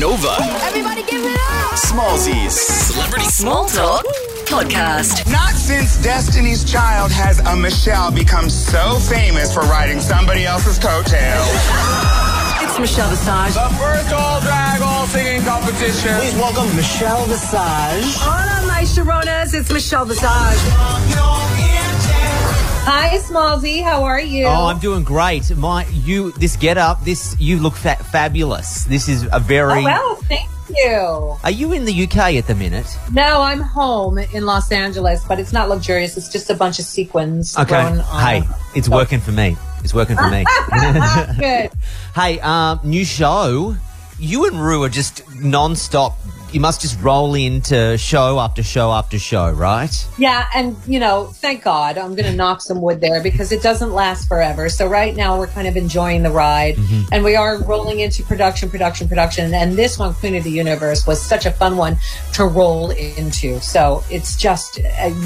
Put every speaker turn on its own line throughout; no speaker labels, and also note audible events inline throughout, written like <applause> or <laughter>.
Nova.
Everybody give it up!
Smallzy's. Celebrity
Small Talk Podcast.
Not since Destiny's Child has a Michelle become so famous for riding somebody else's coattails.
It's Michelle Visage.
The first all drag all singing competition.
Please welcome Michelle Visage.
Hola, my Sharonas. It's Michelle Visage.
Hi, How are you?
Oh, I'm doing great. My, you, this get up, this, you look fa- fabulous. This is a very.
Oh, well, thank you.
Are you in the UK at the minute?
No, I'm home in Los Angeles, but it's not luxurious. It's just a bunch of sequins.
Okay.
on-
Hey, it's working for me. It's working for me. <laughs> <laughs>
Good.
hey, um, new show. You and Rue are just non-stop. You must just roll into show after show after show, right?
Yeah, and you know, thank God, I'm going to knock some wood there because it doesn't last forever. So right now we're kind of enjoying the ride,
Mm-hmm.
and we are rolling into production, production, production. And this one, Queen of the Universe, was such a fun one to roll into. So it's just,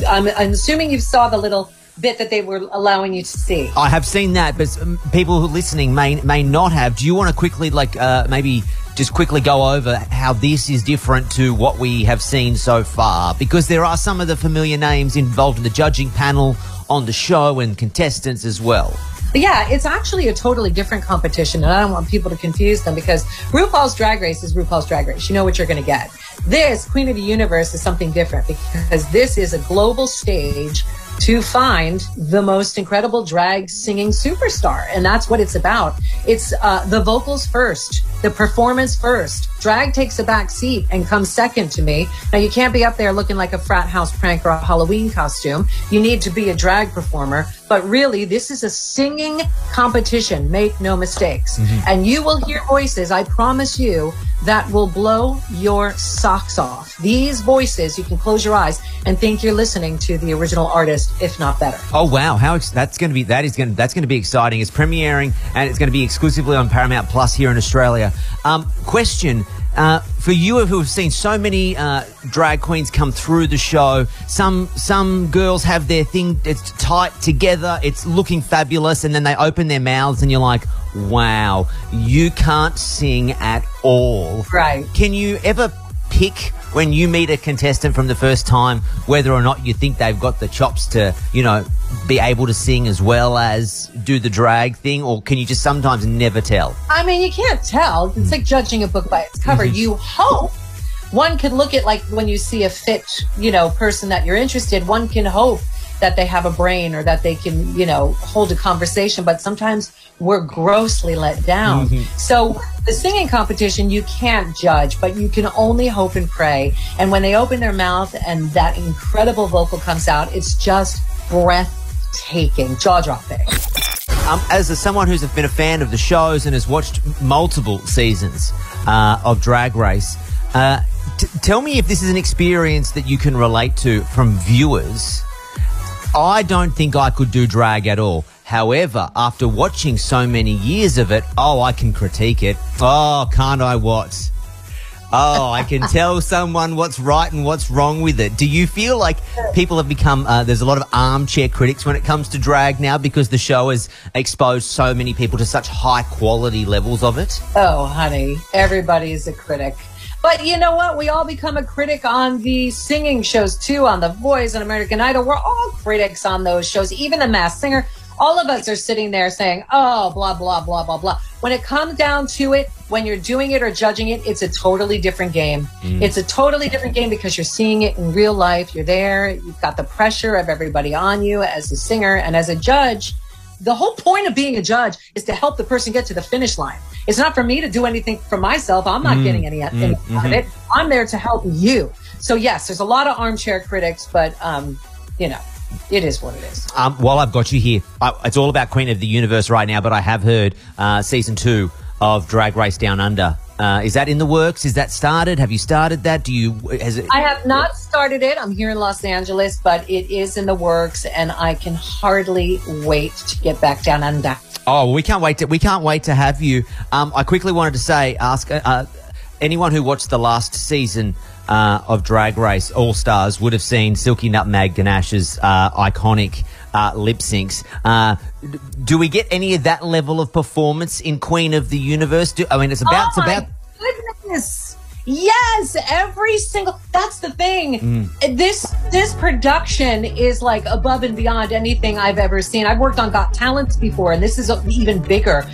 I'm, I'm assuming you saw the little bit that they were allowing you to see.
I have seen that, but people who are listening may may not have. Do you want to quickly, like, uh, maybe just quickly go over how this is different to what we have seen so far? Because there are some of the familiar names involved in the judging panel on the show and contestants as well.
Yeah, it's actually a totally different competition, and I don't want people to confuse them because RuPaul's Drag Race is RuPaul's Drag Race. You know what you're going to get. This Queen of the Universe is something different because this is a global stage to find the most incredible drag singing superstar, and that's what it's about. It's uh, the vocals first, the performance first. Drag takes a back seat and comes second to me. Now you can't be up there looking like a frat house prank or a Halloween costume. You need to be a drag performer. But really, this is a singing competition. Make no mistakes. And you will hear voices, I promise you, that will blow your socks off. These voices, you can close your eyes and think you're listening to the original artist, if not better.
Oh wow, how ex- that's going to be that is going that's going to be exciting. It's premiering and it's going to be exclusively on Paramount Plus here in Australia. Um, question uh, for you who have seen so many uh, drag queens come through the show. Some some girls have their thing it's tight together, it's looking fabulous, and then they open their mouths and you're like, wow, you can't sing at all.
Right.
Can you ever pick when you meet a contestant from the first time whether or not you think they've got the chops to, you know, be able to sing as well as do the drag thing, or can you just sometimes never tell?
I mean, you can't tell. It's hmm. like judging a book by its cover. Mm-hmm. You hope one can look at like when you see a fit, you know, person that you're interested, one can hope that they have a brain or that they can, you know, hold a conversation, but sometimes we're grossly let down. Mm-hmm. So the singing competition, you can't judge, but you can only hope and pray. And when they open their mouth and that incredible vocal comes out, it's just breathtaking, jaw dropping.
Um, as a, someone who's been a fan of the shows and has watched multiple seasons uh, of Drag Race, uh, t- tell me if this is an experience that you can relate to from viewers. I don't think I could do drag at all. However, after watching so many years of it, oh, I can critique it. Oh, can't I what? Oh, I can tell someone what's right and what's wrong with it. Do you feel like people have become, uh, there's a lot of armchair critics when it comes to drag now because the show has exposed so many people to such high quality levels of it?
Oh, honey, everybody's a critic. But you know what? We all become a critic on the singing shows too, on The Voice and American Idol. We're all critics on those shows, even The Masked Singer. All of us are sitting there saying, oh, blah, blah, blah, blah, blah. When it comes down to it, when you're doing it or judging it, it's a totally different game. It's a totally different game because you're seeing it in real life. You're there. You've got the pressure of everybody on you as a singer and as a judge the whole point of being a judge is to help the person get to the finish line. It's not for me to do anything for myself. I'm not getting any, any out of it. I'm there to help you. So yes, there's a lot of armchair critics, but um, you know, it is what it is.
Um, while I've got you here, I, it's all about Queen of the Universe right now, but I have heard uh, season two of Drag Race Down Under. Uh, is that in the works? Is that started? Have you started that? Do you? Has it?
I have not started it. I'm here in Los Angeles, but it is in the works, and I can hardly wait to get back down under.
Oh, we can't wait to we can't wait to have you. Um, I quickly wanted to say, ask uh, anyone who watched the last season uh, of Drag Race All Stars would have seen Silky Nutmeg Ganache's uh, iconic uh, lip syncs. Uh, do we get any of that level of performance in Queen of the Universe? Do, I mean, it's about it's
oh my
about
goodness. Yes. Every single that's the thing. This this production is like above and beyond anything I've ever seen. I've worked on Got Talents before and this is even bigger.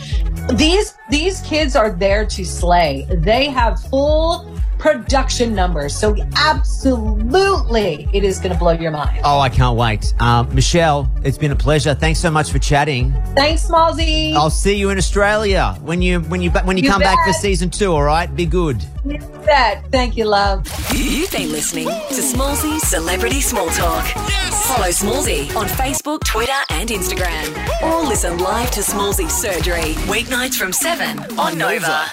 These these kids are there to slay. They have full production numbers. So absolutely it is going to blow your mind.
Oh, I can't wait. Um, Michelle, it's been a pleasure. Thanks so much for chatting.
Thanks, Smallzy.
I'll see you in Australia when you when you when you,
You
come back for season two. All right, be good.
You bet. Thank you, love.
You've been listening to Smallzy Celebrity Small Talk. Follow Smallzy on Facebook, Twitter, and Instagram. Or listen live to Smallzy Surgery, weeknights from 7 on Nova.